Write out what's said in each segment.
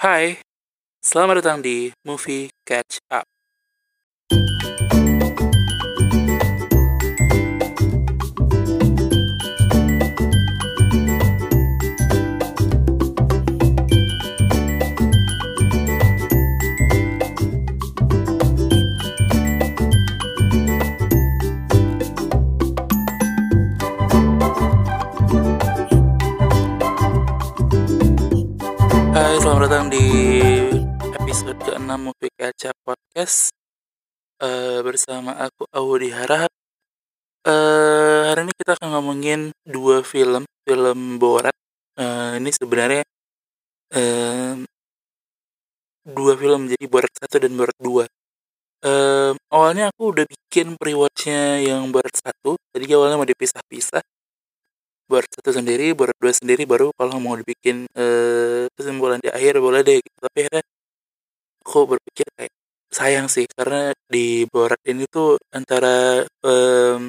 Hai, selamat datang di Movie Catch Up. Ke-6 Movie Up Podcast Eh, Bersama aku Audi Harap Eh, Hari ini kita akan ngomongin dua film Film Borat. Eh, Ini sebenarnya eh, Dua film, jadi Borat 1 dan Borat 2 Eh, Awalnya aku udah bikin pre-watchnya yang Borat 1 Jadi awalnya mau dipisah-pisah. Borat satu sendiri, Borat dua sendiri baru kalau mau dibikin kesimpulan di akhir boleh deh gitu. Tapi akhirnya aku berpikir kayak sayang sih karena di Borat ini tuh antara em,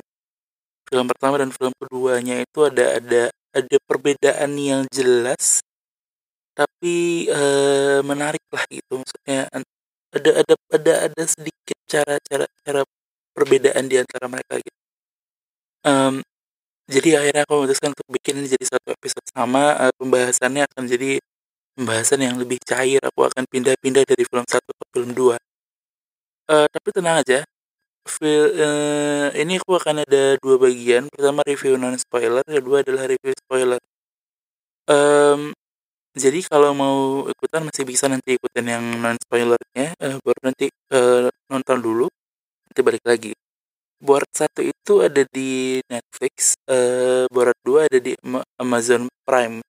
film pertama dan film keduanya itu ada ada ada perbedaan yang jelas tapi eh, menarik lah gitu maksudnya ada ada ada ada sedikit cara-cara cara perbedaan di antara mereka gitu. Em, jadi akhirnya aku memutuskan untuk bikin jadi satu episode sama eh, pembahasannya akan jadi pembahasan yang lebih cair aku akan pindah-pindah dari film satu ke film dua. Eh, tapi tenang aja Fil- eh, ini aku akan ada dua bagian. Pertama review non spoiler kedua adalah review spoiler. Em, jadi kalau mau ikutan masih bisa nanti ikutin yang non spoilernya eh, baru nanti eh, nonton dulu nanti balik lagi. Borat satu itu ada di Netflix, eh, Borat 2 ada di Ama- Amazon Prime.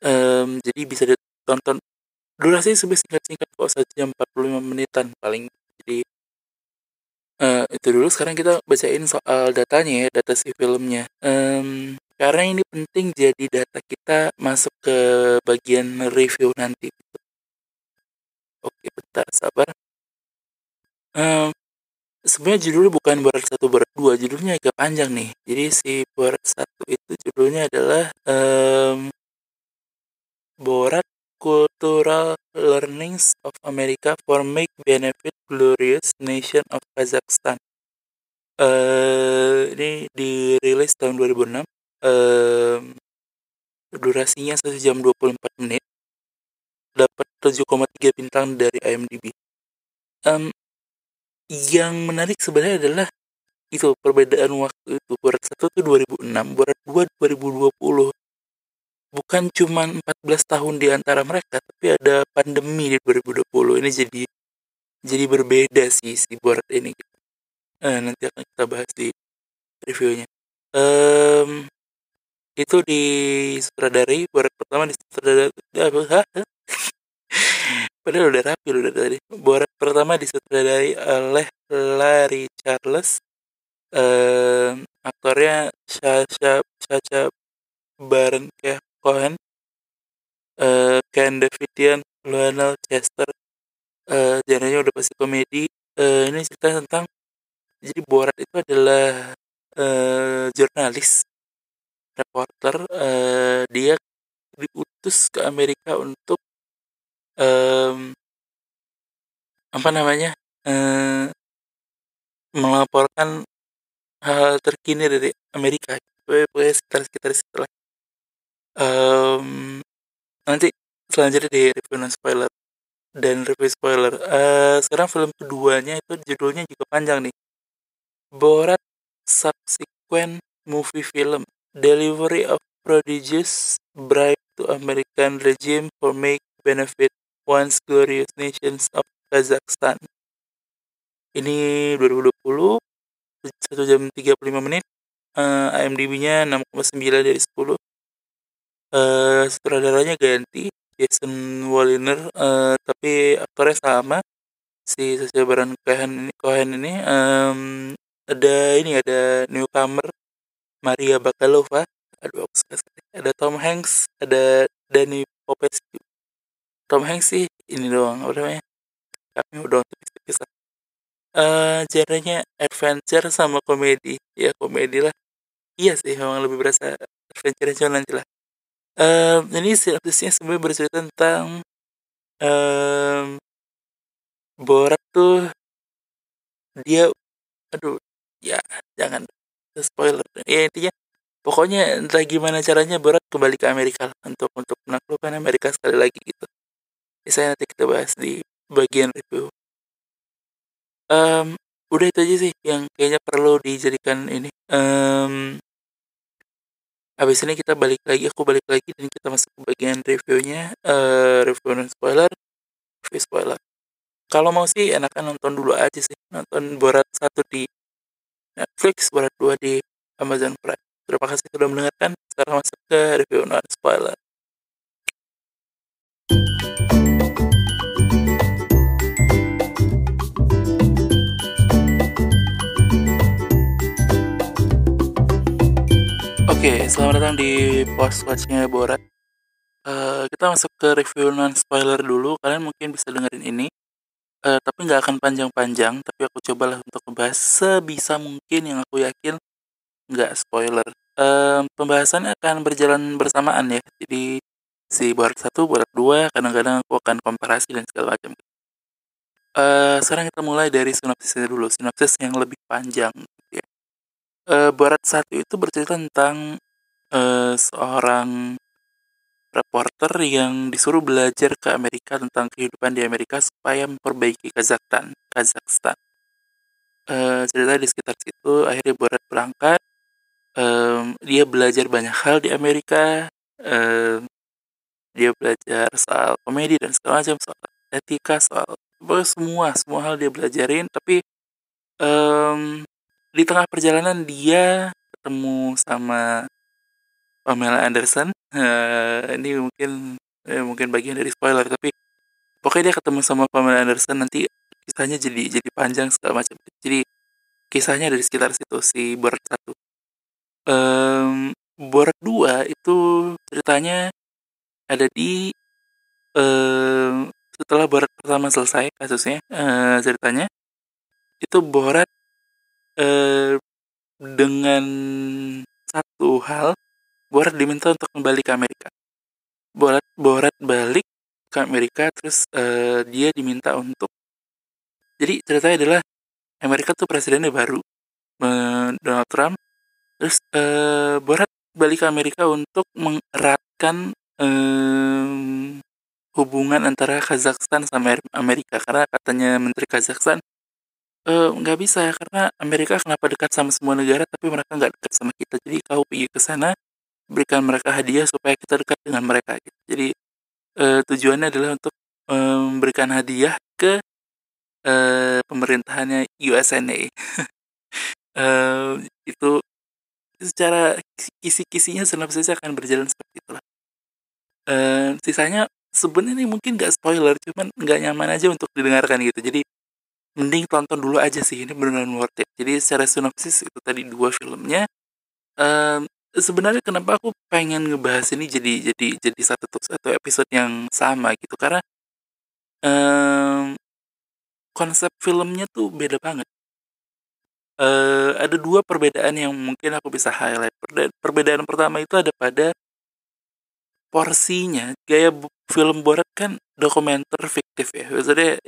Em, jadi bisa ditonton. Durasi sebenarnya singkat-singkat kok satu jam 45 menitan paling. Jadi eh, itu dulu. Sekarang kita bacain soal datanya ya, data si filmnya. Em, karena ini penting jadi data kita masuk ke bagian review nanti. Oke, bentar, sabar. Em, sebenarnya judulnya bukan 1 Borat 2 judulnya agak panjang nih jadi si Borat 1 itu judulnya adalah em, Borat Cultural Learnings of America for Make Benefit Glorious Nation of Kazakhstan. Eh ini dirilis tahun 2006 Em, durasinya 1 jam 24 menit. Dapat 7,3 bintang dari IMDb Em, yang menarik sebenarnya adalah itu perbedaan waktu itu. Borat 1 itu 2006 Borat 2 2020 bukan cuma 14 tahun di antara mereka tapi ada pandemi di 2020 ini jadi jadi berbeda sih si Borat ini Eh, nanti akan kita bahas di reviewnya Em, itu di sutradari Borat pertama di sutradari Hah? Padahal udah rapi lu dari tadi. Borat pertama disutradari oleh Larry Charles. Ehm, aktornya Sasha Sacha Baron Cohen, eh, Ken Davidian, Lionel Chester. Eh, genrenya udah pasti komedi. Eh, ini cerita tentang jadi Borat itu adalah eh, jurnalis, reporter. Eh, dia diutus ke Amerika untuk em, apa namanya eh, melaporkan hal terkini dari Amerika pokoknya sekitar sekitar setelah Em, nanti selanjutnya di review non spoiler dan review spoiler. Eh, sekarang film keduanya itu judulnya juga panjang nih. Borat Subsequent Movie Film Delivery of Prodigious Bribe to American Regime for Make Benefit Once Glorious Nations of Kazakhstan. Ini 2020 1 jam 35 menit. Eh, IMDb-nya 6,9 dari 10 eh sutradaranya ganti Jason Waliner eh, tapi aktornya sama si Sacha Baron Cohen ini Cohen ini em, ada ini ada newcomer Maria Bakalova aduh aku sekali. Ada Tom Hanks ada Danny Popescu Tom Hanks sih ini doang apa namanya kami udah tipis-tipis lah genrenya adventure sama komedi. Ya komedi lah. Iya sih memang lebih berasa adventure nanti lah Eh, ini sinopsisnya sebenarnya bercerita tentang um, Borat tuh dia aduh ya jangan spoiler. Ya intinya pokoknya entah gimana caranya Borat kembali ke Amerika untuk untuk menaklukkan Amerika sekali lagi gitu. Saya nanti kita bahas di bagian review. Um, udah itu aja sih yang kayaknya perlu dijadikan ini. Um, habis ini kita balik lagi aku balik lagi dan kita masuk ke bagian reviewnya uh, review non spoiler. Review spoiler. Kalau mau sih enakan nonton dulu aja sih. Nonton Borat satu di Netflix Borat dua di Amazon Prime. Terima kasih sudah mendengarkan. Sekarang masuk ke review non spoiler Oke, okay, selamat datang di post watchnya Borat. Uh, kita masuk ke review non spoiler dulu. Kalian mungkin bisa dengerin ini. Uh, tapi nggak akan panjang-panjang. Tapi aku cobalah untuk membahas sebisa mungkin yang aku yakin nggak spoiler. Uh, pembahasannya akan berjalan bersamaan ya. Jadi si buat satu buat dua kadang-kadang aku akan komparasi dan segala macam. Uh, sekarang kita mulai dari sinopsisnya dulu. Sinopsis yang lebih panjang uh, Barat satu itu bercerita tentang uh, seorang reporter yang disuruh belajar ke Amerika tentang kehidupan di Amerika supaya memperbaiki Kazakhstan. Kazakhstan. Uh, cerita di sekitar situ, akhirnya Borat berangkat. Um, dia belajar banyak hal di Amerika. Um, dia belajar soal komedi dan segala macam, soal etika, soal semua semua hal dia belajarin. Tapi um, di tengah perjalanan dia ketemu sama Pamela Anderson. Uh, ini mungkin eh, mungkin bagian dari spoiler tapi pokoknya dia ketemu sama Pamela Anderson nanti kisahnya jadi jadi panjang segala macam. Jadi kisahnya dari sekitar situ si Borat satu. Um, Borat dua itu ceritanya ada di um, setelah Borat pertama selesai kasusnya uh, ceritanya itu Borat uh, dengan satu hal Borat diminta untuk kembali ke Amerika. Borat Borat balik ke Amerika terus uh, dia diminta untuk jadi ceritanya adalah Amerika tuh presidennya baru Donald Trump terus uh, Borat balik ke Amerika untuk mengeratkan uh, hubungan antara Kazakhstan sama Amerika karena katanya Menteri Kazakhstan nggak uh, bisa karena Amerika kenapa dekat sama semua negara tapi mereka nggak dekat sama kita jadi kau pergi ke sana berikan mereka hadiah supaya kita dekat dengan mereka gitu. Jadi uh, tujuannya adalah untuk uh, memberikan hadiah ke uh, pemerintahannya USNA. uh, itu secara kisi-kisinya sinopsisnya akan berjalan seperti itulah. Uh, sisanya sebenarnya mungkin gak spoiler, cuman nggak nyaman aja untuk didengarkan gitu. Jadi mending tonton dulu aja sih ini benar-benar worth it. Jadi secara sinopsis itu tadi dua filmnya. Um, sebenarnya kenapa aku pengen ngebahas ini jadi jadi jadi satu satu episode yang sama gitu karena um, konsep filmnya tuh beda banget. Uh, ada dua perbedaan yang mungkin aku bisa highlight. Perbedaan pertama itu ada pada porsinya. Gaya film Borat kan dokumenter fiktif ya. Maksudnya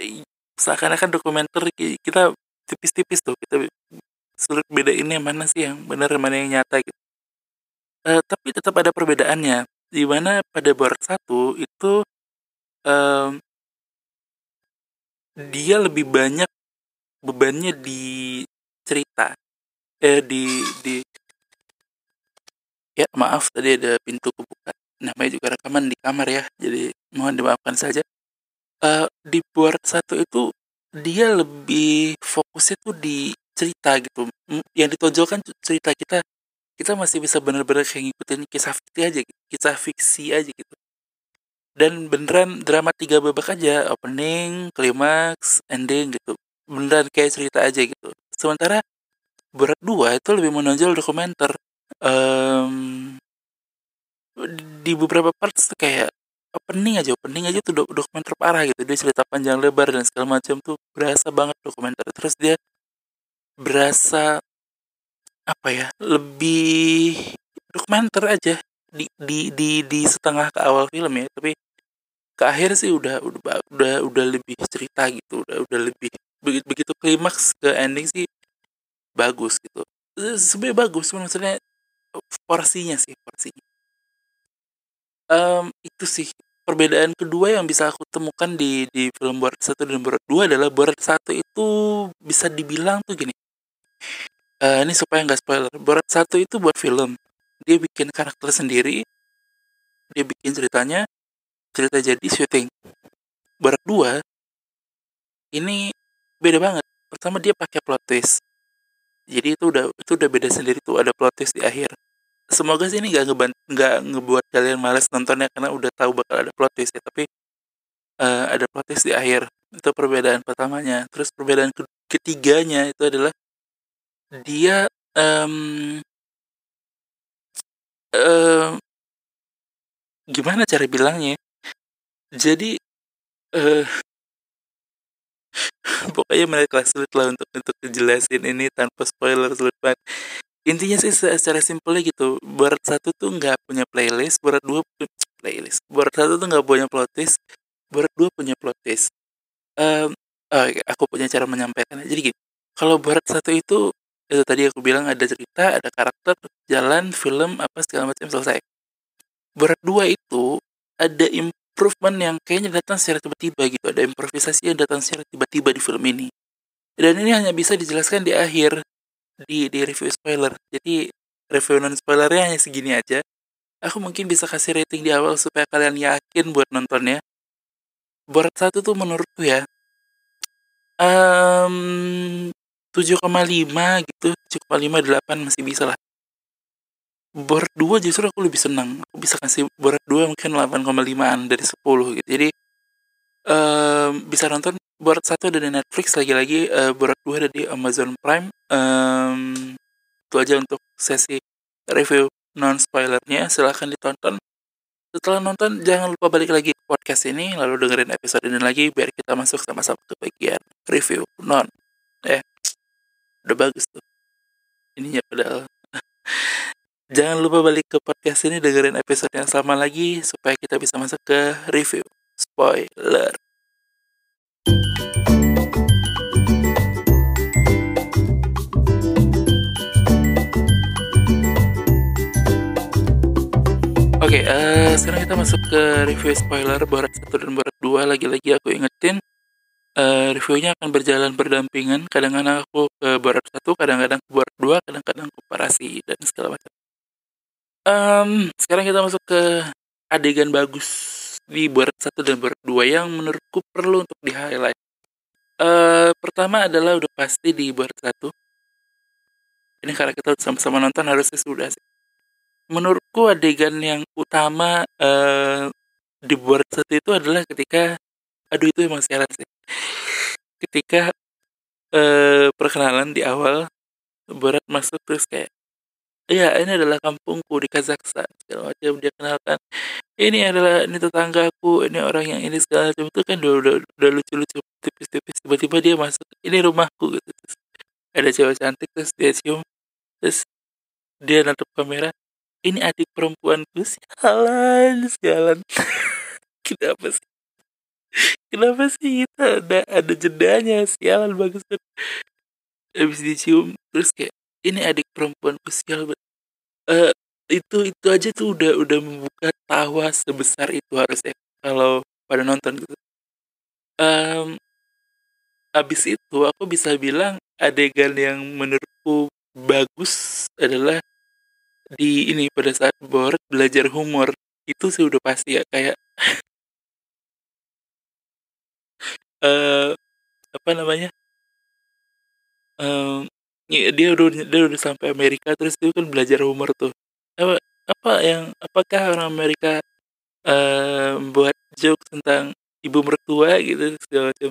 seakan-akan dokumenter kita tipis-tipis tuh. Kita sulit bedainnya mana sih yang benar mana yang nyata gitu. Uh, tapi tetap ada perbedaannya, di mana pada Borat satu itu, um, dia lebih banyak bebannya di cerita, eh, di di ya maaf tadi ada pintu kebuka, namanya juga rekaman di kamar ya, jadi mohon dimaafkan saja. Uh, di Borat satu itu dia lebih fokusnya tuh di cerita gitu, yang ditonjolkan cerita kita kita masih bisa bener-bener kayak ngikutin kisah fiksi aja kisah fiksi aja gitu. Dan beneran drama tiga babak aja opening klimaks ending gitu. Beneran kayak cerita aja gitu. Sementara berat dua itu lebih menonjol dokumenter. Um, di beberapa parts tuh kayak opening aja opening aja tuh dokumenter parah gitu. Dia cerita panjang lebar dan segala macam tuh berasa banget dokumenter. Terus dia berasa apa ya, lebih dokumenter aja di di di di setengah ke awal film ya, tapi ke akhir sih udah udah udah udah lebih cerita gitu udah udah lebih begitu begitu klimaks ke ending sih bagus gitu. Sebenarnya bagus maksudnya porsinya sih porsinya um, itu sih. Perbedaan kedua yang bisa aku temukan di di film Borat satu dan Borat dua adalah Borat satu itu bisa dibilang tuh gini. Uh, ini supaya nggak spoiler. Borat satu itu buat film. Dia bikin karakter sendiri. Dia bikin ceritanya. Cerita jadi syuting. Borat dua ini beda banget. Pertama dia pakai plot twist. Jadi itu udah itu udah beda sendiri tuh. Ada plot twist di akhir semoga sih ini nggak ngeban nggak ngebuat kalian males nontonnya karena udah tahu bakal ada plot twist ya tapi uh, ada plot twist di akhir. Itu perbedaan pertamanya. Terus perbedaan ketiganya itu adalah dia um, um, gimana cara bilangnya? Jadi uh, pokoknya mereka sulit lah untuk untuk jelasin ini tanpa spoiler sulit banget intinya sih secara simpelnya gitu berat satu tuh nggak punya playlist berat dua playlist berat satu tuh nggak punya plot twist berat dua punya plot twist. Um, oh, aku punya cara menyampaikannya jadi gini kalau berat satu itu itu tadi aku bilang ada cerita ada karakter jalan film apa segala macam selesai. Berat dua itu ada improvement yang kayaknya datang secara tiba-tiba gitu ada improvisasi yang datang secara tiba-tiba di film ini. Dan ini hanya bisa dijelaskan di akhir di di review spoiler. Jadi review non spoilernya hanya segini aja. Aku mungkin bisa kasih rating di awal supaya kalian yakin buat nontonnya. Borat satu tuh menurutku ya um, 7,5 gitu 7,5 8 masih bisa lah Borat 2 justru aku lebih senang aku bisa kasih Borat 2 mungkin 8,5an dari 10 gitu jadi um, bisa nonton Borat satu ada di Netflix lagi-lagi uh, Borat dua ada di Amazon Prime um, itu aja untuk sesi review non spoilernya silahkan ditonton. Setelah nonton jangan lupa balik lagi ke podcast ini lalu dengerin episode ini lagi biar kita masuk sama-sama ke bagian review non. Eh udah bagus tuh. Ininya padahal. Jangan lupa balik ke podcast ini dengerin episode yang sama lagi supaya kita bisa masuk ke review. Spoiler eh, sekarang kita masuk ke review spoiler Barat 1 dan Barat 2. Lagi-lagi aku ingetin, uh, reviewnya akan berjalan berdampingan. Kadang-kadang aku ke Barat 1, kadang-kadang ke Barat 2, kadang-kadang komparasi, dan segala macam. Um, sekarang kita masuk ke adegan bagus di Barat 1 dan Barat 2 yang menurutku perlu untuk di-highlight. Uh, pertama adalah udah pasti di Barat 1. Ini karena kita sama-sama nonton harusnya sudah sih menurutku adegan yang utama uh, di itu adalah ketika aduh itu emang siaran sih ketika uh, perkenalan di awal Berat masuk terus kayak Iya, ini adalah kampungku di Kazakhstan. Segala macam dia kenalkan. Ini adalah ini tetanggaku, ini orang yang ini segala macam itu kan udah udah, udah lucu-lucu tipis-tipis. Tiba-tiba dia masuk, ini rumahku gitu. Terus, ada cewek cantik terus dia cium, terus dia natap kamera, ini adik perempuanku sialan sialan kenapa sih? Kenapa sih kita ada ada jedanya sialan bagus kan habis dicium terus kayak ini adik perempuanku sial uh, itu itu aja tuh udah udah membuka tawa sebesar itu harusnya kalau pada nonton gitu. Um, abis itu aku bisa bilang adegan yang menurutku bagus adalah di ini pada saat board belajar humor itu sih udah pasti ya kayak uh, apa namanya um, dia udah dia udah sampai Amerika terus dia kan belajar humor tuh. Apa apa yang apakah orang Amerika uh, buat joke tentang ibu mertua gitu segala macam.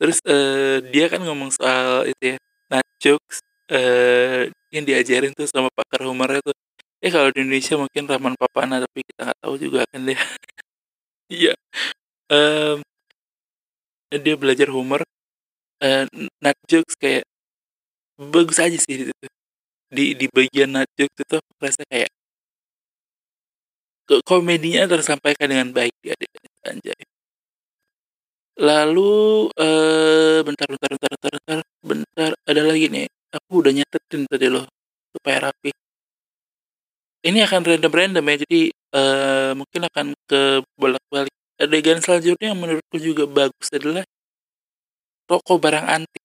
Terus uh, dia kan ngomong soal itu ya nah jokes uh, yang diajarin tuh sama pakar humornya tuh Eh kalau di Indonesia mungkin Rahman Papana tapi kita nggak tahu juga kan dia. Iya. um, dia belajar humor. Uh, nut jokes kayak bagus aja sih itu. Di di bagian nut jokes itu aku merasa kayak komedinya tersampaikan dengan baik di adegan anjay lalu eh bentar bentar bentar bentar bentar bentar ada lagi nih aku udah nyatetin tadi loh supaya rapi ini akan random random ya jadi eh mungkin akan ke bolak balik adegan selanjutnya yang menurutku juga bagus adalah toko barang antik.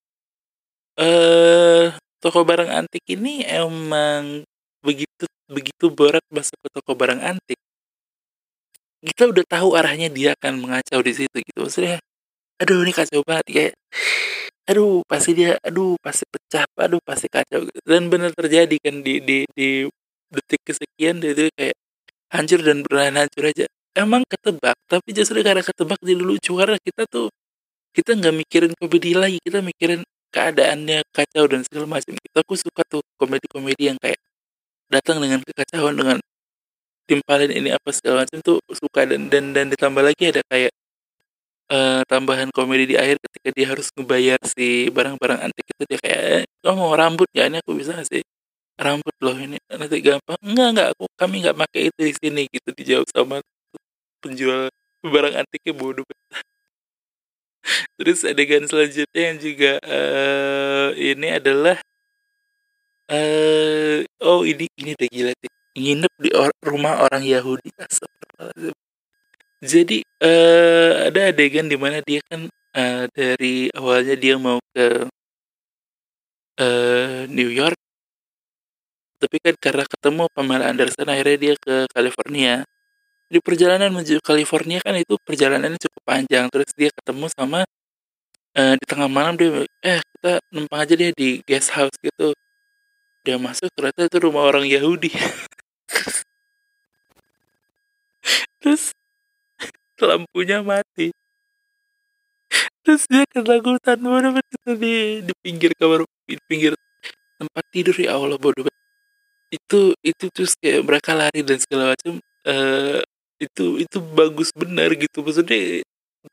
Eh toko barang antik ini emang begitu begitu berat masuk ke toko barang antik. Kita udah tahu arahnya dia akan mengacau di situ gitu. Maksudnya aduh ini kacau banget kayak aduh pasti dia aduh pasti pecah aduh pasti kacau dan benar terjadi kan di di di detik kesekian dia itu kayak hancur dan beneran hancur aja. Emang ketebak tapi justru karena ketebak jadi lucu karena kita tuh kita nggak mikirin komedi lagi kita mikirin keadaannya kacau dan segala macam. Kita aku suka tuh komedi-komedi yang kayak datang dengan kekacauan dengan timpalin ini apa segala macam tuh suka. Dan dan dan ditambah lagi ada kayak uh, tambahan komedi di akhir ketika dia harus ngebayar si barang-barang antik itu dia kayak eh, kamu mau rambut ya ini aku bisa sih rambut loh ini. Nanti gampang. Enggak enggak. Aku kami nggak pakai itu di sini gitu dijawab sama penjual barang antiknya bodoh. Terus adegan selanjutnya yang juga uh, ini adalah uh, oh ini ini udah gila sih. Nginep di or rumah orang Yahudi. Jadi uh, ada adegan di mana dia kan uh, dari awalnya dia mau ke uh, New York tapi kan karena ketemu Pamela Anderson akhirnya dia ke California. Di perjalanan menuju California kan itu perjalanannya cukup panjang. Terus dia ketemu sama uh, di tengah malam dia eh kita numpang aja dia di guest house gitu. Dia masuk ternyata itu rumah orang Yahudi. Terus lampunya mati. Terus dia ketakutan bodoh itu di di pinggir kamar di pinggir tempat tidur. Ya Allah bodoh itu itu terus kayak mereka lari dan segala macam uh, itu itu bagus benar gitu. Maksudnya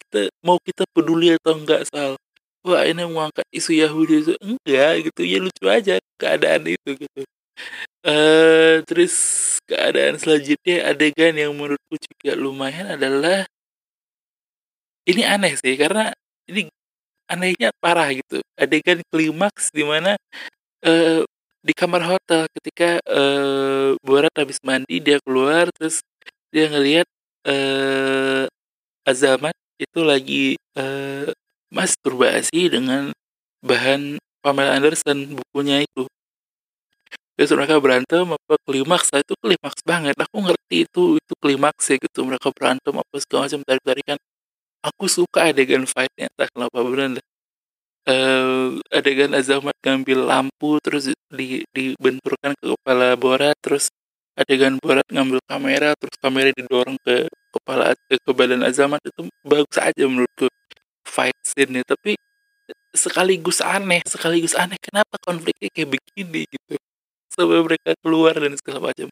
kita mau kita peduli atau enggak soal wah ini mau angkat isu Yahudi itu? Enggak gitu ya lucu aja keadaan itu gitu. Uh, terus keadaan selanjutnya adegan yang menurutku juga lumayan adalah ini aneh sih karena ini anehnya parah gitu. Adegan klimaks di mana uh, di kamar hotel ketika uh, Borat habis mandi dia keluar terus dia ngelihat uh, Azamat itu lagi uh, masturbasi dengan bahan Pamela Anderson bukunya itu. Terus mereka berantem apa klimaks nah, itu klimaks banget. Aku ngerti itu itu klimaks ya gitu mereka berantem apa segala macam tarik tarikan aku suka adegan fightnya entah kenapa bener uh, adegan Azamat ngambil lampu terus di dibenturkan ke kepala Borat terus adegan Borat ngambil kamera terus kamera didorong ke kepala ke, ke badan Azamat itu bagus aja menurutku fight scene-nya. Tapi sekaligus aneh sekaligus aneh kenapa konfliknya kayak begini gitu. Sampai mereka keluar dan segala macam.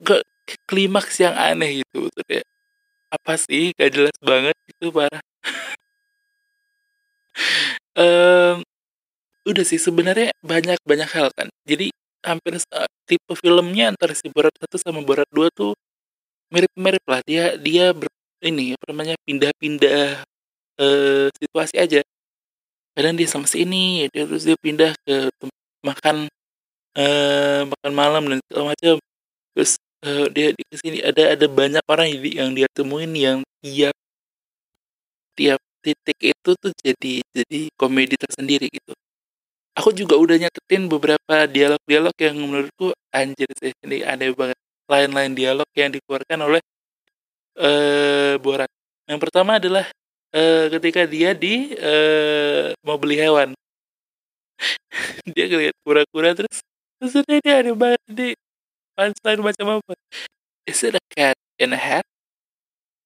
Ke klimaks yang aneh gitu maksudnya. Apa sih? Gak jelas banget gitu parah um, udah sih sebenarnya banyak banyak hal kan. Jadi hampir tipe filmnya antara si Borat satu sama Borat dua tuh mirip-mirip lah. Dia dia ber, ini apa namanya pindah-pindah uh, situasi aja. Kadang dia sama si ini dia terus dia pindah ke makan uh, makan malam dan segala macam terus uh, dia di sini ada ada banyak orang yang dia temuin yang tiap tiap titik itu tuh jadi jadi komedi tersendiri gitu. Aku juga udah nyatetin beberapa dialog-dialog yang menurutku anjir sih ini aneh banget. Lain-lain dialog yang dikeluarkan oleh uh, Borat. Yang pertama adalah uh, ketika dia di uh, mau beli hewan. Dia ngeliat kura-kura terus terus dia ada banget di punchline macam apa? Is it a cat in a hat?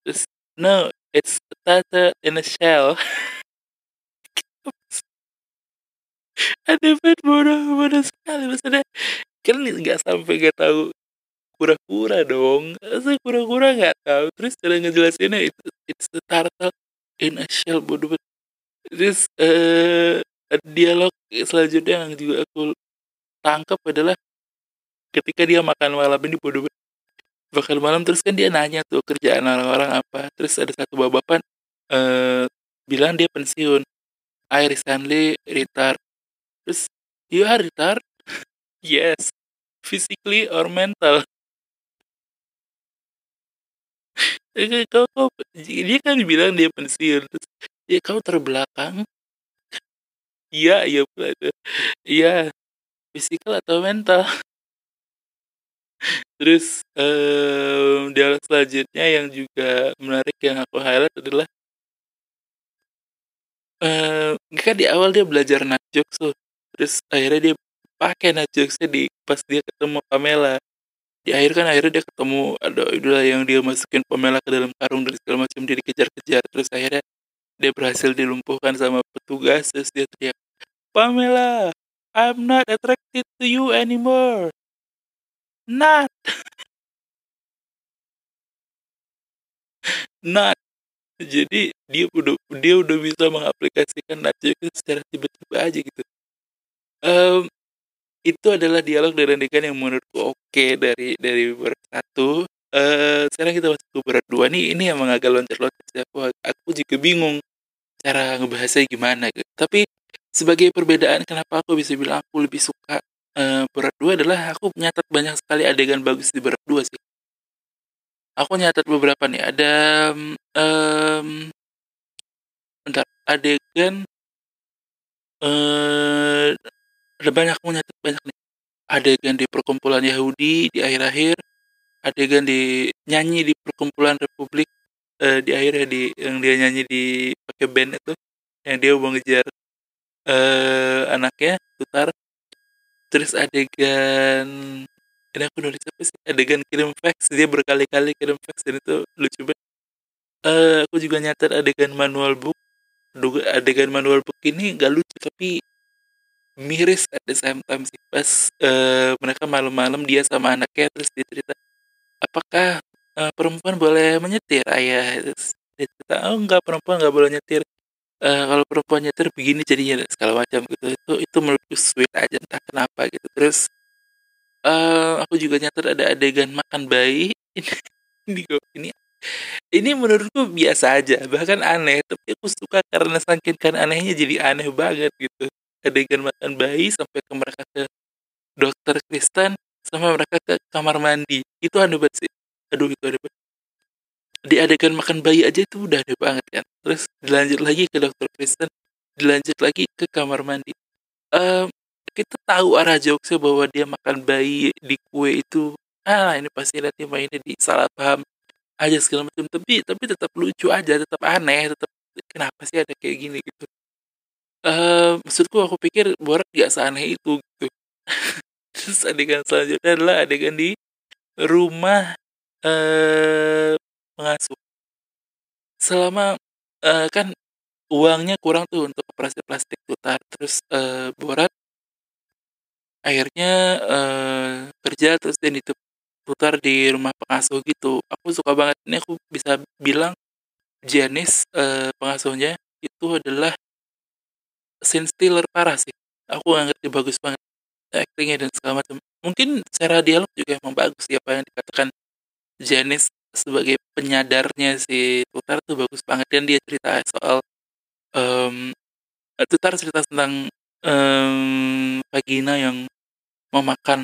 Terus no it's tata in a shell. Ada banget bodoh bodoh sekali maksudnya. Kan nggak sampai nggak tahu. Kura-kura dong. Saya kura-kura nggak tahu. Terus cara ngejelasinnya itu it's the turtle in a shell bodoh banget terus uh, dialog selanjutnya yang juga aku tangkap adalah ketika dia makan malam ini bodoh makan malam terus kan dia nanya tuh kerjaan orang-orang apa. Terus ada satu bapak uh, bilang dia pensiun. I recently retired terus you are retired yes physically or mental. Kau, kau, dia kan bilang dia pensiun terus ya kau terbelakang. Iya iya pula itu iya fisikal atau mental terus um, dialog selanjutnya yang juga menarik yang aku highlight adalah uh, kan di awal dia belajar jokes tuh. Terus akhirnya dia pakai jokesnya di pas dia ketemu Pamela. Di akhir kan akhirnya dia ketemu ada idola yang dia masukin Pamela ke dalam karung dan segala macam dia dikejar-kejar. Terus akhirnya dia berhasil dilumpuhkan sama petugas terus dia teriak Pamela I'm not attracted to you anymore not not jadi dia udah dia udah bisa mengaplikasikan najwa secara tiba-tiba aja gitu. Um, itu adalah dialog dari Dekan yang menurutku oke dari dari berat satu. Uh, sekarang kita masuk ke berat dua nih. Ini emang agak loncat-loncat aku aku juga bingung cara ngebahasnya gimana gitu. Tapi sebagai perbedaan kenapa aku bisa bilang aku lebih suka uh, berat dua adalah aku nyatat banyak sekali adegan bagus di berat dua sih. Aku nyatat beberapa nih ada um, bentar adegan uh, ada banyak aku nyatet banyak nih. Adegan di perkumpulan Yahudi di akhir-akhir adegan di nyanyi di perkumpulan Republik uh, di akhirnya di yang dia nyanyi di pakai band itu yang dia mau ngejar uh, anaknya tutar terus adegan ini aku nulis apa sih? Adegan kirim fax dia berkali-kali kirim fax dan itu lucu banget. Uh, aku juga nyatet adegan manual book. Adegan manual book ini gak lucu tapi miris at the sih. Pas uh, mereka malam-malam dia sama anaknya terus dia cerita apakah uh, perempuan boleh menyetir? Ayah terus dia cerita oh enggak perempuan nggak boleh nyetir uh, kalau perempuan nyetir begini jadinya segala macam gitu. Itu itu menurutku sweet aja entah kenapa gitu. Terus uh, aku juga nyatet ada adegan makan bayi. Ini ini ini menurutku biasa aja bahkan aneh. Tapi aku suka karena saking kan anehnya jadi aneh banget gitu. Adegan makan bayi sampai ke mereka ke dokter Kristen sama mereka ke kamar mandi. Itu aneh banget sih. Aduh itu aneh banget di adegan makan bayi aja itu udah aneh banget kan. Terus dilanjut lagi ke dokter Kristen dilanjut lagi ke kamar mandi. Um, kita tahu arah jokesnya bahwa dia makan bayi di kue itu ah ini pasti nanti mainnya di salah paham aja segala macam. Tapi tapi tetap lucu aja tetap aneh tetap kenapa sih ada kayak gini gitu? Uh, maksudku aku pikir Borat gak seaneh itu gitu. Terus adegan selanjutnya adalah adegan di rumah uh, pengasuh selama uh, kan uangnya kurang tuh untuk operasi plastik tutar terus uh, Borat. Akhirnya uh, kerja terus dia diputar di rumah pengasuh gitu. Aku suka banget. Ini aku bisa bilang Janice uh, pengasuhnya itu adalah scene stealer parah sih. Aku gak ngerti bagus banget actingnya dan segala macam. Mungkin secara dialog juga emang bagus ya apa yang dikatakan Janice sebagai penyadarnya si Tutar tuh bagus banget. Dan dia cerita soal um, Tutar cerita tentang um, vagina yang memakan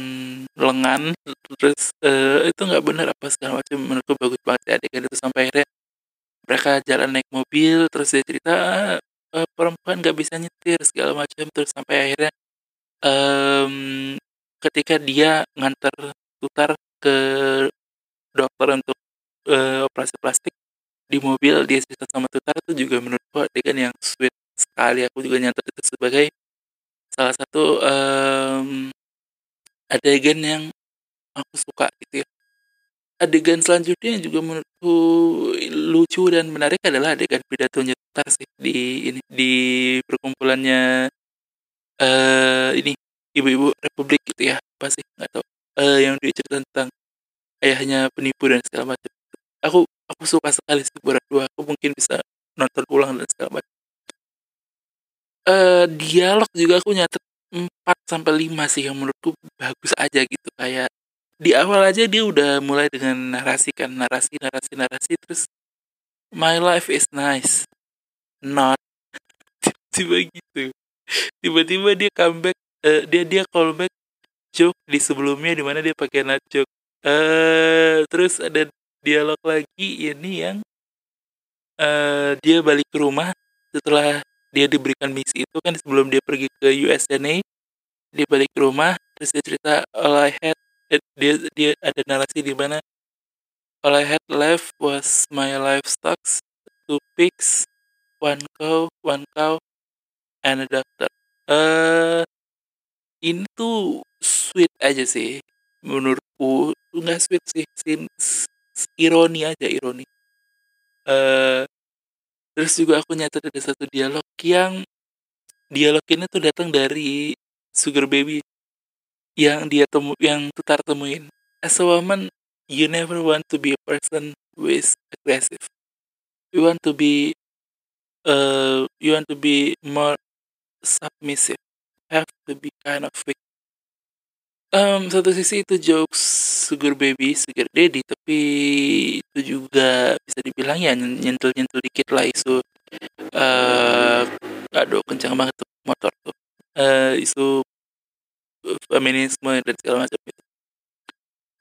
lengan. Terus uh, itu nggak benar apa segala macam. Menurutku bagus banget ya adegan itu. Sampai akhirnya mereka jalan naik mobil terus dia cerita uh, perempuan nggak bisa nyetir segala macam. Terus sampai akhirnya um, ketika dia nganter tutar ke dokter untuk uh, operasi plastik di mobil dia cerita sama tutar itu juga menurutku adegan yang sweet sekali. Aku juga nyantar itu sebagai salah satu um, adegan yang aku suka gitu ya. Adegan selanjutnya yang juga menurutku lucu dan menarik adalah adegan pidato nyetar sih di ini di perkumpulannya uh, ini ibu-ibu Republik gitu ya pasti nggak tahu. Uh, yang dia tentang ayahnya penipu dan segala macam aku aku suka sekali berat dua. Aku mungkin bisa nonton ulang dan segala macam. Uh, dialog juga aku nyatet 4 sampai 5 sih yang menurutku bagus aja gitu. Kayak di awal aja dia udah mulai dengan narasi kan narasi narasi narasi terus my life is nice not tiba-tiba gitu. Tiba-tiba dia comeback uh, dia dia callback joke di sebelumnya di mana dia pakai not joke. Uh, terus ada dialog lagi ini yang uh, dia balik ke rumah setelah dia diberikan misi itu kan sebelum dia pergi ke USNA dia balik ke rumah terus dia cerita all I had dia dia ada narasi di mana all I had left was my livestock two pigs one cow one cow and a doctor. Eh uh, ini tuh sweet aja sih menurutku. Nggak sweet sih sin ironi aja ironi. Uh, terus juga aku nyata ada satu dialog yang dialog ini tuh datang dari sugar baby yang dia temu yang tutar temuin. As a woman you never want to be a person who is aggressive. You want to be uh you want to be more submissive. Have to be kind of weak um, satu sisi itu jokes sugar baby sugar daddy tapi itu juga bisa dibilang ya nyentuh nyentuh dikit lah isu uh, aduh kencang banget tuh motor tuh uh, isu feminisme dan segala macam itu.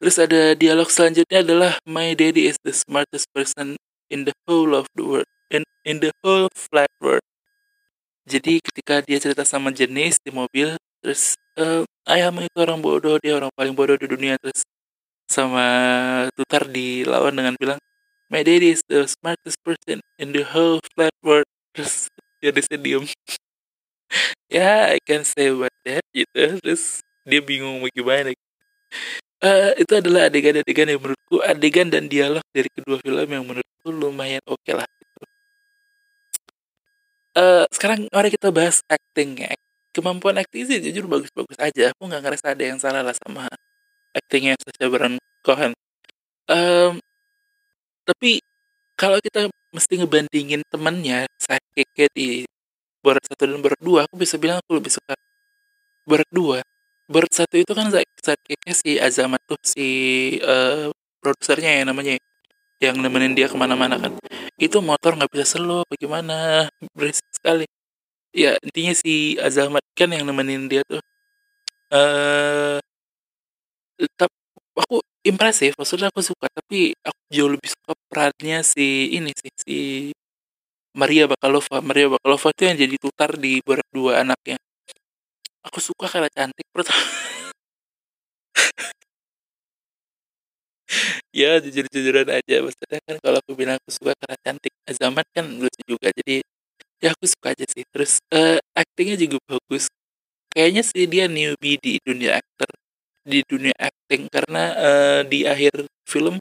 Terus ada dialog selanjutnya adalah my daddy is the smartest person in the whole of the world in in the whole flat world. Jadi ketika dia cerita sama jenis di mobil, terus uh, ayahmu itu orang bodoh, dia orang paling bodoh di dunia. Terus sama tutar dilawan dengan bilang my daddy is the smartest person in the whole flat world. Terus dia diem ya I can say about that gitu. Terus dia bingung mau gimana. Uh, itu adalah adegan-adegan yang menurutku adegan dan dialog dari kedua film yang menurutku lumayan oke okay lah gitu. uh, sekarang mari kita bahas acting ya kemampuan acting sih jujur bagus-bagus aja. Aku nggak ngerasa ada yang salah lah sama actingnya Sacha Baron Cohen. Um, tapi kalau kita mesti ngebandingin temennya sidekicknya di Barat satu dan Barat dua aku bisa bilang aku lebih suka Barat dua. Barat satu itu kan sidekicknya si Azamat tuh si uh, produsernya ya namanya yang nemenin dia ke mana-mana kan. Itu motor nggak bisa slow bagaimana? Berisik sekali ya intinya si Azamat kan yang nemenin dia tuh eh uh, aku impresif maksudnya aku suka tapi aku jauh lebih suka perannya si ini sih si Maria Bakalova. Maria Bakalova itu yang jadi tutar di berat dua anaknya. Aku suka karena cantik pertama ya jujur-jujuran aja maksudnya kan kalau aku bilang aku suka karena cantik Azamat kan lucu juga jadi ya aku suka aja sih. Terus uh, aktingnya juga bagus. Kayaknya sih dia newbie di dunia aktor di dunia acting karena uh, di akhir film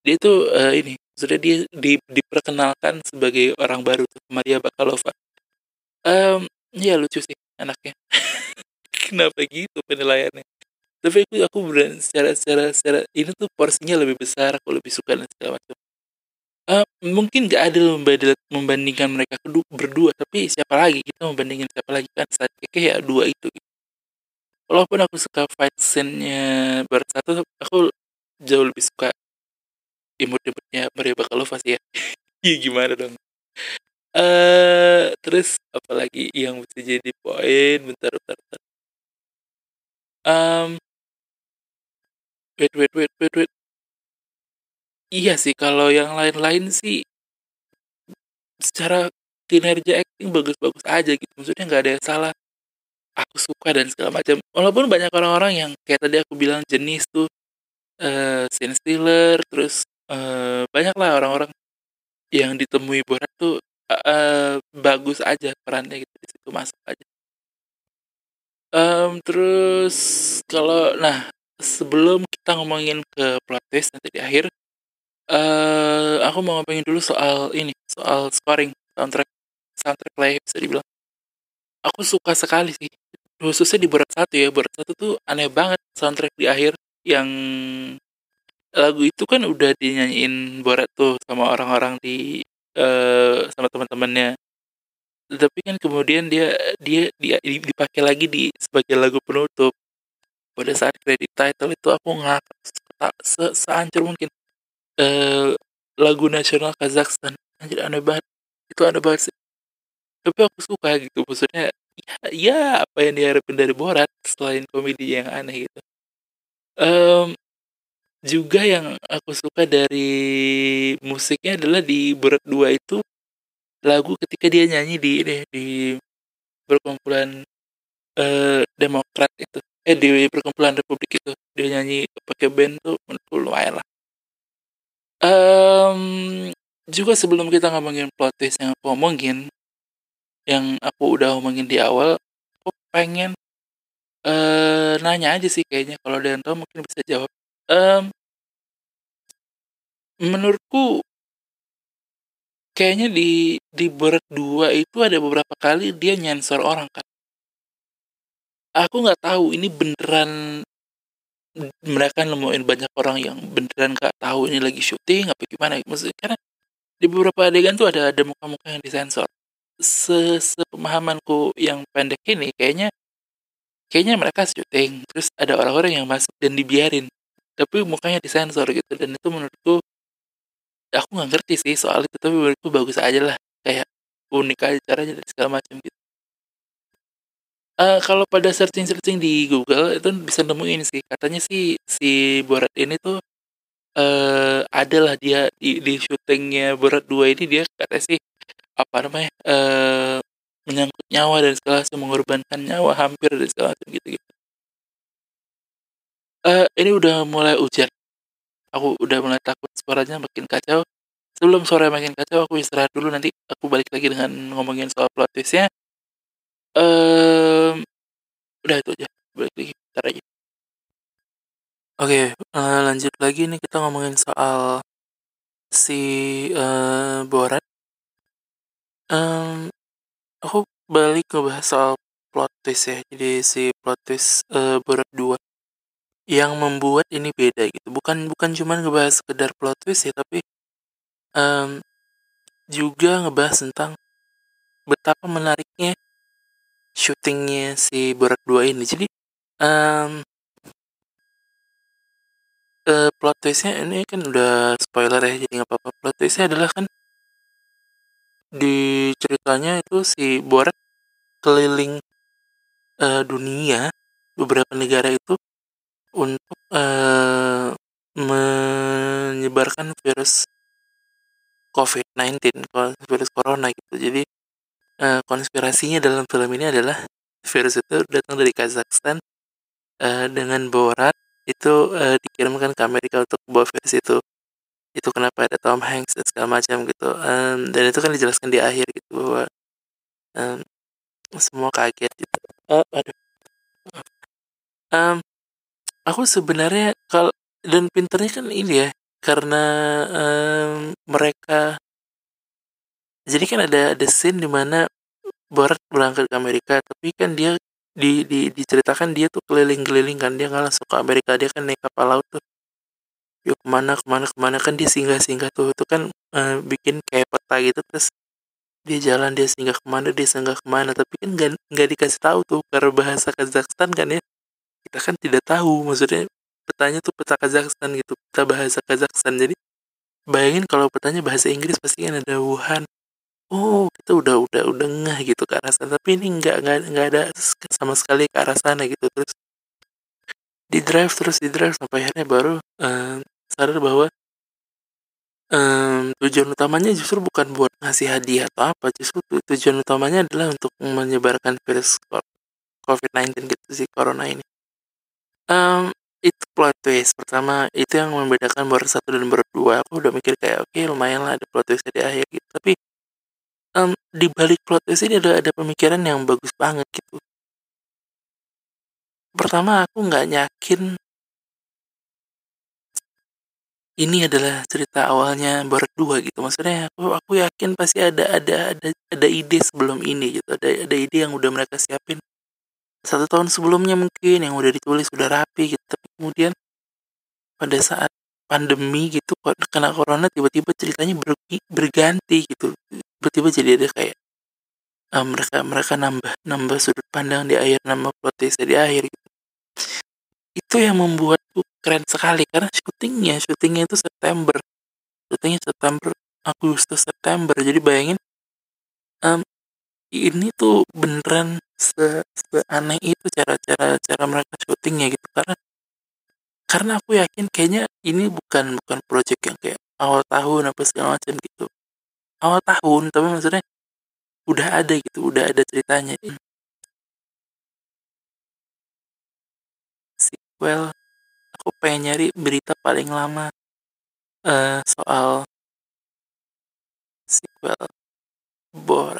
dia tuh uh, ini sudah dia di, diperkenalkan sebagai orang baru Maria Bakalova. Um, ya lucu sih anaknya. Kenapa gitu penilaiannya? Tapi aku aku secara secara secara ini tuh porsinya lebih besar aku lebih suka dan segala macam mungkin gak adil membandingkan mereka berdua tapi siapa lagi kita membandingkan siapa lagi kan? Saat kayak ya dua itu. Walaupun aku suka fight scene-nya bersatu aku jauh lebih suka imut-imutnya Maria Bakalova sih ya. Iya gimana dong? Eh uh, terus apalagi yang bisa jadi poin? Bentar bentar, bentar. Um, wait wait wait wait wait iya sih kalau yang lain-lain sih secara kinerja acting bagus-bagus aja gitu. Maksudnya nggak ada yang salah. Aku suka dan segala macam. Walaupun banyak orang-orang yang kayak tadi aku bilang jenis tuh uh, scene stealer terus uh, banyaklah orang-orang yang ditemui Borat tuh uh, bagus aja perannya gitu di situ masuk aja. Um, terus kalau nah sebelum kita ngomongin ke plot twist nanti di akhir, uh, aku mau ngomongin dulu soal ini soal scoring soundtrack soundtrack play bisa dibilang. Aku suka sekali sih khususnya di Borat satu ya Borat satu tuh aneh banget soundtrack di akhir yang lagu itu kan udah dinyanyiin Borat tuh sama orang-orang di uh, sama teman-temannya. Tapi kan kemudian dia dia dia dipakai lagi di sebagai lagu penutup. Pada saat kredit title itu aku ngakak se seancur mungkin. Uh, lagu nasional Kazakhstan. Anjir aneh banget. Itu aneh banget sih. tapi aku suka gitu maksudnya ya, ya apa yang diharapin dari Borat selain komedi yang aneh gitu um, juga yang aku suka dari musiknya adalah di Borat 2 itu lagu ketika dia nyanyi di ini di perkumpulan uh, Demokrat itu eh di perkumpulan Republik itu dia nyanyi pakai band tuh menurutku lumayan lah um, juga sebelum kita ngomongin plot twist yang aku ngomongin yang aku udah ngomongin di awal aku pengen uh, nanya aja sih kayaknya kalau yang tahu mungkin bisa jawab. Um, menurutku kayaknya di di berat dua itu ada beberapa kali dia nyensor orang kan aku nggak tahu ini beneran mereka nemuin banyak orang yang beneran nggak tahu ini lagi syuting apa gimana. Maksudnya karena di beberapa adegan tuh ada ada muka-muka yang disensor. Se sepemahamanku yang pendek ini kayaknya kayaknya mereka syuting. Terus ada orang-orang yang masuk dan dibiarin. Tapi mukanya disensor gitu. Dan itu menurutku aku nggak ngerti sih soal itu tapi menurutku bagus aja lah. Kayak unik aja caranya dan segala macam gitu uh, kalau pada searching-searching di Google itu bisa nemuin sih. Katanya sih si Borat ini tuh uh, adalah dia di, di syutingnya Borat 2 ini dia katanya sih apa namanya uh, menyangkut nyawa dan segala macam mengorbankan nyawa hampir dan segala macam gitu gitu uh, ini udah mulai hujan. Aku udah mulai takut suaranya makin kacau. Sebelum suara makin kacau aku istirahat dulu. Nanti aku balik lagi dengan ngomongin soal plot twistnya um, udah itu aja. Balik lagi ntar aja. Oke uh, lanjut lagi nih kita ngomongin soal si uh, Borat. Um, aku balik ngebahas soal plot twist ya. Jadi si plot twist uh, Borat 2 yang membuat ini beda gitu. Bukan bukan cuma ngebahas sekedar plot twist ya tapi um, juga ngebahas tentang betapa menariknya syutingnya si Borat 2 ini jadi um, uh, plot twistnya ini kan udah spoiler ya jadi nggak apa-apa plot twistnya adalah kan di ceritanya itu si Borat keliling uh, dunia beberapa negara itu untuk uh, menyebarkan virus COVID-19, virus corona gitu. Jadi uh, konspirasinya dalam film ini adalah virus itu datang dari Kazakhstan uh, dengan Borat itu uh, dikirimkan ke Amerika untuk bawa virus itu. Itu kenapa ada Tom Hanks dan segala macam gitu. Um, dan itu kan dijelaskan di akhir gitu bahwa um, semua kaget gitu. Uh, aduh. Um, aku sebenarnya kalau dan pinternya kan ini ya karena um, mereka jadi kan ada ada scene di mana Borat berangkat ke Amerika tapi kan dia di, di diceritakan dia tuh keliling-keliling kan dia nggak langsung ke Amerika dia kan naik kapal laut tuh. Yuk ke mana ke mana ke mana kan dia singgah singgah tuh. Itu kan uh, bikin kayak peta gitu terus dia jalan dia singgah ke mana dia singgah ke mana. Tapi kan nggak dikasih tahu tuh karena bahasa Kazakhstan kan ya kita kan tidak tahu. Maksudnya petanya tuh peta Kazakhstan gitu peta bahasa Kazakhstan. Jadi bayangin kalau petanya bahasa Inggris pasti kan ada Wuhan oh kita udah udah udah ngeh gitu ke arah sana. Tapi ini nggak nggak nggak ada sama sekali ke arah sana gitu. Terus di drive terus di drive sampai akhirnya baru uh, sadar bahwa um, tujuan utamanya justru bukan buat ngasih hadiah atau apa. Justru tujuan utamanya adalah untuk menyebarkan virus COVID-19 gitu sih corona ini. Um, itu plot twist pertama. Itu yang membedakan baru satu dan baru dua. Aku udah mikir kayak oke okay, lumayan lah ada plot twist di akhir gitu. Tapi um, di balik plot twist ini ada ada pemikiran yang bagus banget gitu. Pertama aku nggak yakin ini adalah cerita awalnya berdua gitu. Maksudnya aku aku yakin pasti ada ada ada ada ide sebelum ini gitu. Ada ada ide yang udah mereka siapin satu tahun sebelumnya mungkin yang udah ditulis udah rapi gitu. Tapi kemudian pada saat pandemi gitu kena corona tiba-tiba ceritanya ber, berganti gitu tiba-tiba jadi ada kayak uh, mereka mereka nambah nambah sudut pandang di akhir nama plot di akhir gitu. Itu yang membuatku keren sekali karena syutingnya syutingnya itu September. Syutingnya September Agustus September. Jadi bayangin um, ini tuh beneran se seaneh itu cara-cara cara mereka syutingnya gitu. Karena karena aku yakin kayaknya ini bukan bukan project yang kayak awal tahun apa segala macam gitu awal tahun tapi maksudnya udah ada gitu udah ada ceritanya. Sequel aku pengen nyari berita paling lama uh, soal sequel Bor.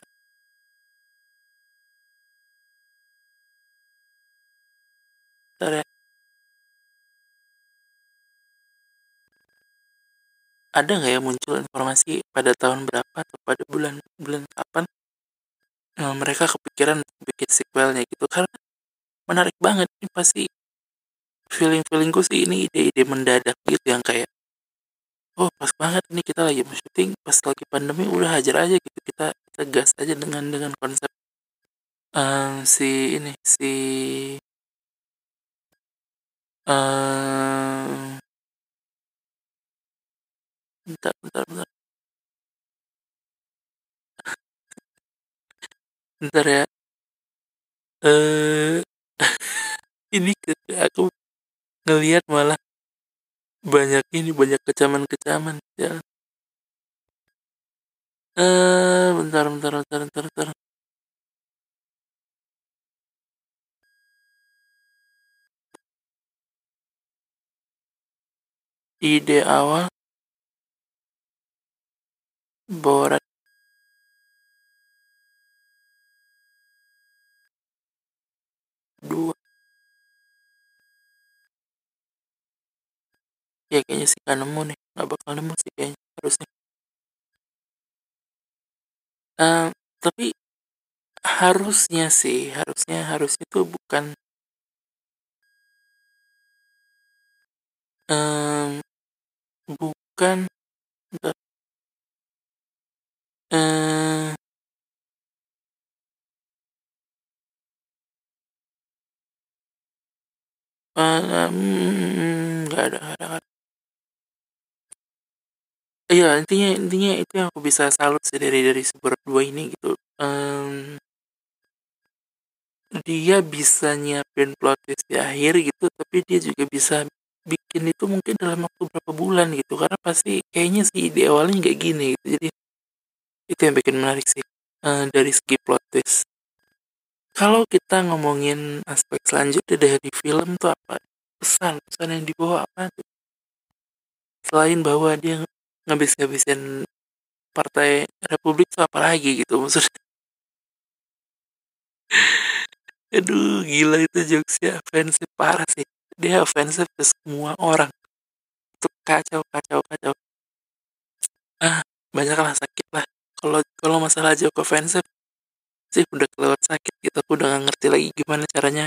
Bentar ya. Ada nggak ya muncul informasi pada tahun berapa atau pada bulan bulan kapan uh, mereka kepikiran bikin sequelnya gitu? Karena menarik banget ini pasti feeling feelingku sih ini ide-ide mendadak gitu yang kayak oh pas banget ini kita lagi mau syuting pas lagi pandemi udah hajar aja gitu kita kita gas aja dengan dengan konsep um, si ini si um, bentar bentar bentar. Bentar ya. Eh ini ke aku ngelihat malah banyak ini banyak kecaman-kecaman ya. Eh bentar bentar bentar bentar bentar. Ide awal Borat dua. Ya kayaknya sih gak nemu nih. Nggak bakal nemu sih kayaknya harusnya. Uh, tapi harusnya sih harusnya harusnya itu bukan. Um, bukan bentar. Uh, um, nggak ada nggak ada, ada. Iya, intinya intinya itu yang aku bisa salut sih dari dari Super dua ini gitu. Um, dia bisa nyiapin plot twist di akhir gitu, tapi dia juga bisa bikin itu mungkin dalam waktu berapa bulan gitu. Karena pasti kayaknya sih di awalnya kayak gini gitu. Jadi itu yang bikin menarik sih uh, dari segi plot twist. Kalau kita ngomongin aspek selanjutnya dari film tuh apa? Pesan, pesan yang dibawa apa tuh? Selain bahwa dia ngabis-ngabisin partai Republik itu apa lagi gitu maksudnya aduh gila itu jokesnya offensive parah sih dia offensive ke semua orang itu kacau kacau kacau ah banyak lah sakit lah kalau kalau masalah joke offensive sih udah kelewat sakit gitu udah gak ngerti lagi gimana caranya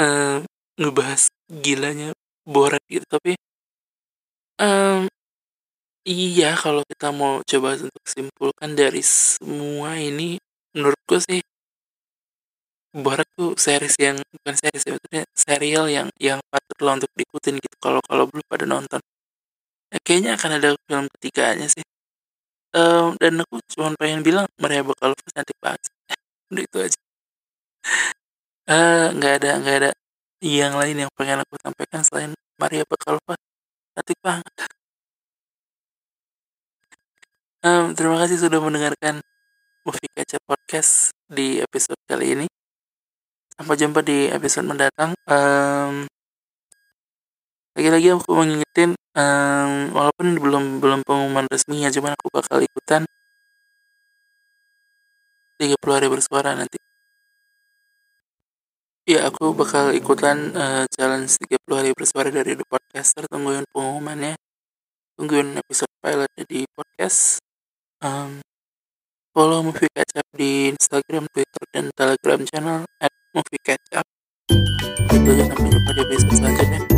uh, ngebahas gilanya borat gitu tapi um, Iya, kalau kita mau coba untuk simpulkan dari semua ini, menurutku sih Borat tuh series yang bukan series ya, serial yang yang patut lo untuk diikutin gitu kalau kalau belum pada nonton. Ya, kayaknya akan ada film ketiganya sih. Um, dan aku cuma pengen bilang Maria Bakalova cantik banget. Udah itu aja. Uh, nggak ada nggak ada yang lain yang pengen aku sampaikan selain Maria Bakalova cantik banget. Um, terima kasih sudah mendengarkan Movie Kaca Podcast di episode kali ini. Sampai jumpa di episode mendatang. Um, lagi-lagi aku mau ngingetin, um, walaupun belum belum pengumuman resminya, cuman aku bakal ikutan 30 hari bersuara nanti. Ya, aku bakal ikutan uh, challenge 30 hari bersuara dari The Podcaster. Tungguin pengumumannya. Tungguin episode pilot di podcast um, follow Movie Catch Up di Instagram, Twitter, dan Telegram channel at Movie Catch Up. Itu aja sampai jumpa di episode selanjutnya.